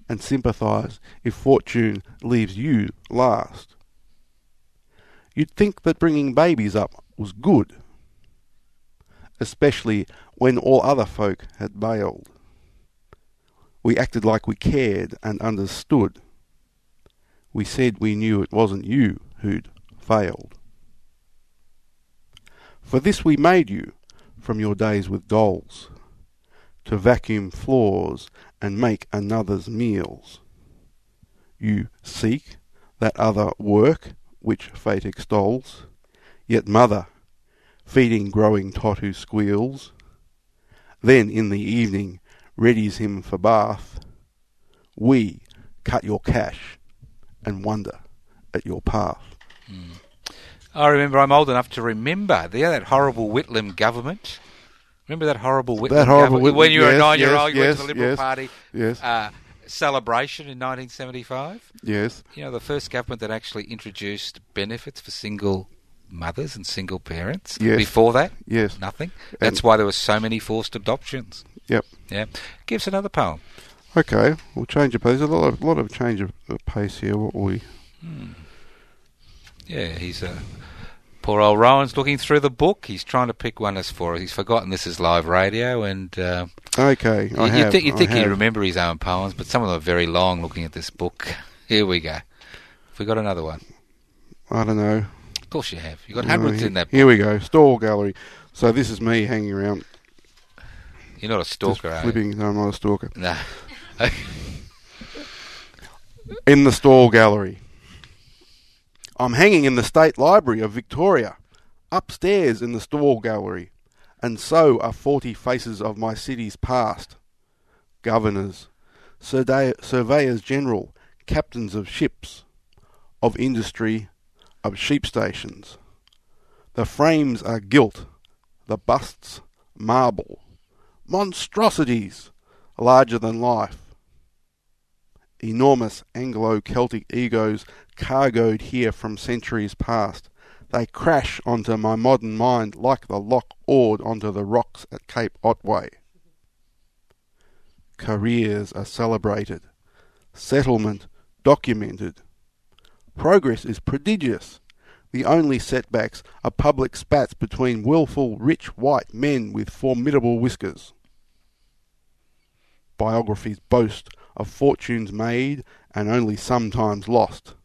and sympathise if fortune leaves you last. You'd think that bringing babies up was good, especially when all other folk had bailed. We acted like we cared and understood. We said we knew it wasn't you who'd failed. For this we made you from your days with dolls, to vacuum floors and make another's meals. You seek that other work which fate extols, yet mother, feeding growing tot who squeals, then in the evening readies him for bath. We cut your cash and wonder at your path. Mm. I remember. I'm old enough to remember. There, that horrible Whitlam government. Remember that horrible Whitlam That horrible government? Whitlam- when you were yes, a nine-year-old, yes, you went to the Liberal yes. Party Yes, uh, celebration in 1975. yes, You know, the first government that actually introduced benefits for single mothers and single parents. Yes. Before that, yes. nothing. That's why there were so many forced adoptions. Yep. Yeah. Give us another poem. Okay, we'll change of pace. There's a lot of lot of change of, pace here. What we Yeah, he's a poor old Rowan's looking through the book. He's trying to pick one as for us. He's forgotten this is live radio, and uh, okay. I you, have. think you think he'd remember his own poems, but some of them are very long. Looking at this book, (laughs) here we go. Have we got another one? I don't know. Of course you have. You got No, hundreds he- in that. book. Here we go. Stall gallery. So this is me hanging around, You're not a just stalker, are you? flipping. No, I'm not a stalker. No. (laughs) in the stall gallery. I'm hanging in the State Library of Victoria, upstairs in the stall gallery, and so are forty faces of my city's past. Governors, survey- surveyors general, captains of ships, of industry, of sheep stations. The frames are gilt, the busts marble, monstrosities larger than life enormous Anglo Celtic egos cargoed here from centuries past. They crash onto my modern mind like the Loch Ard onto the rocks at Cape Otway. Careers are celebrated, settlement documented. Progress is prodigious. The only setbacks are public spats between willful, rich white men with formidable whiskers. Biographies boast of fortunes made and only sometimes lost.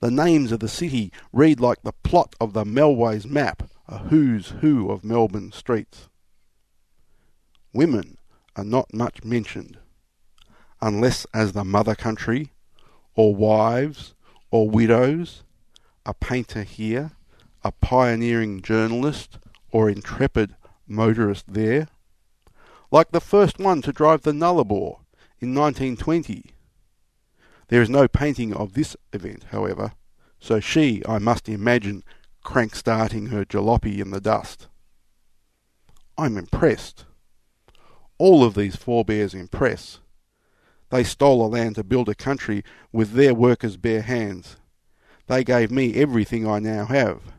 The names of the city read like the plot of the Melways map, a who's who of Melbourne streets. Women are not much mentioned, unless as the mother country, or wives, or widows, a painter here, a pioneering journalist, or intrepid motorist there. Like the first one to drive the Nullarbor in 1920. There is no painting of this event, however, so she, I must imagine, crank starting her jalopy in the dust. I'm impressed. All of these forebears impress. They stole a land to build a country with their workers' bare hands. They gave me everything I now have.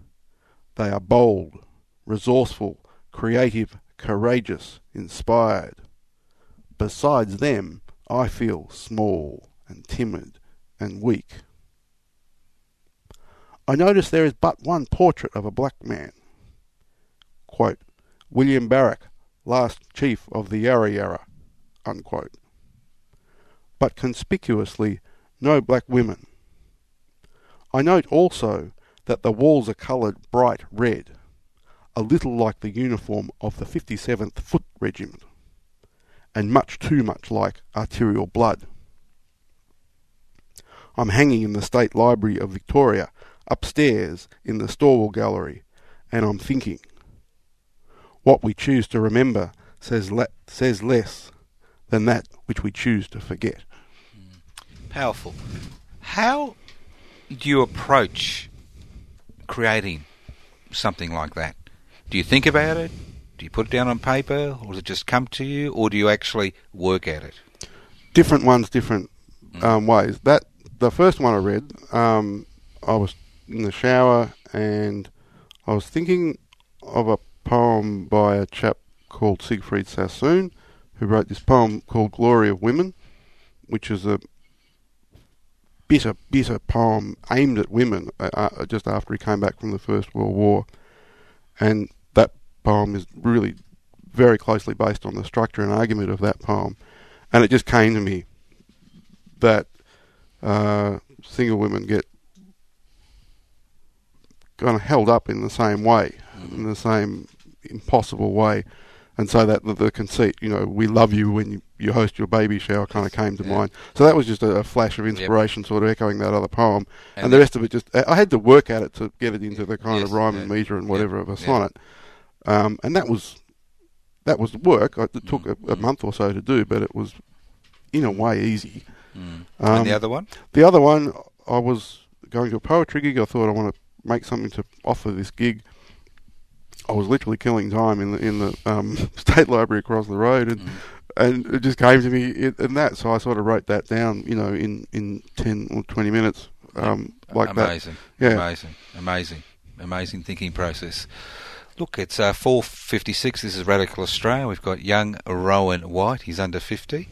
They are bold, resourceful, creative, courageous, inspired. Besides them, I feel small and timid and weak. I notice there is but one portrait of a black man. Quote, William Barak, last chief of the Yarra Yarra. Unquote. But conspicuously, no black women. I note also that the walls are coloured bright red, a little like the uniform of the 57th Foot Regiment, and much too much like arterial blood. I'm hanging in the State Library of Victoria, upstairs in the Storwell Gallery, and I'm thinking. What we choose to remember says, le- says less than that which we choose to forget. Mm. Powerful. How do you approach creating something like that? Do you think about it? Do you put it down on paper, or does it just come to you, or do you actually work at it? Different ones, different um, ways. That the first one I read, um, I was in the shower and I was thinking of a poem by a chap called Siegfried Sassoon, who wrote this poem called "Glory of Women," which is a bitter, bitter poem aimed at women uh, uh, just after he came back from the First World War. And poem is really very closely based on the structure and argument of that poem. And it just came to me that uh, single women get kind of held up in the same way, in the same impossible way. And so that the, the conceit, you know, we love you when you, you host your baby shower kind of came to Yeah. mind. So that was just a, a flash of inspiration, sort of echoing that other poem. And, the rest of it just, I had to work at it to get it into the kind Yes, of rhyme and metre and whatever of a sonnet. Um, and that was, that was work. It took a, a Mm. month or so to do, but it was, in a way, easy. Mm. Um, and the other one? The other one, I was going to a poetry gig. I thought I want to make something to offer this gig. I was literally killing time in the in the um, (laughs) state library across the road, and Mm. and it just came to me in, that. So I sort of wrote that down, you know, in in ten or twenty minutes, um, like that. amazing, Yeah. amazing, amazing, amazing thinking process. Look, it's uh, 4.56. This is Radical Australia. We've got young Rowan White. He's under 50.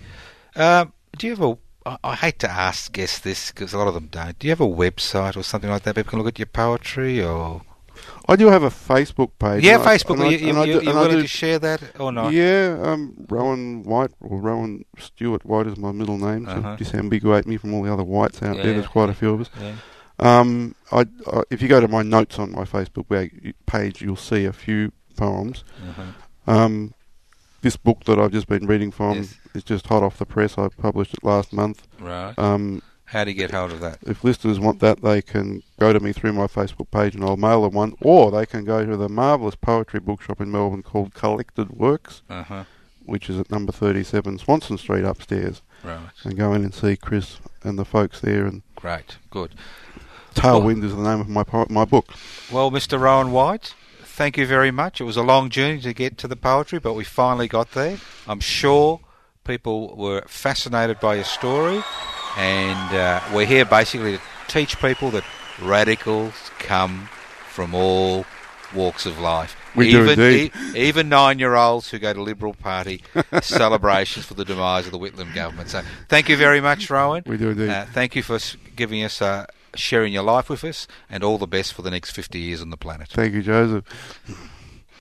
Um, do you have a... I, I hate to ask guests this because a lot of them don't. Do you have a website or something like that? People can look at your poetry or... I do have a Facebook page. yeah, Facebook. I- you, I you, you and willing to share that or not? Yeah, um, Rowan White or Rowan Stewart White is my middle name to Uh-huh. disambiguate me from all the other whites out there. There's quite a few of us. Yeah. Um, I, I, if you go to my notes on my Facebook page, you'll see a few poems. Uh-huh. Um, this book that I've just been reading from Yes. is just hot off the press. I published it last month. Right. Um, How do you get hold of that? if listeners want that, they can go to me through my Facebook page and I'll mail them one, or they can go to the marvellous poetry bookshop in Melbourne called Collected Works, Uh-huh. which is at number 37 Swanston Street upstairs, Right. and go in and see Chris and the folks there. And Great. Good. Tailwind is the name of my my book. Well, Mr. Rowan White, thank you very much. It was a long journey to get to the poetry, but we finally got there. I'm sure people were fascinated by your story, and uh, we're here basically to teach people that radicals come from all walks of life. We do even, e- even nine-year-olds who go to Liberal Party (laughs) celebrations for the demise of the Whitlam government. So, thank you very much, Rowan. We do indeed. Uh, thank you for giving us, uh, sharing your life with us, and all the best for the next 50 years on the planet. Thank you, Joseph.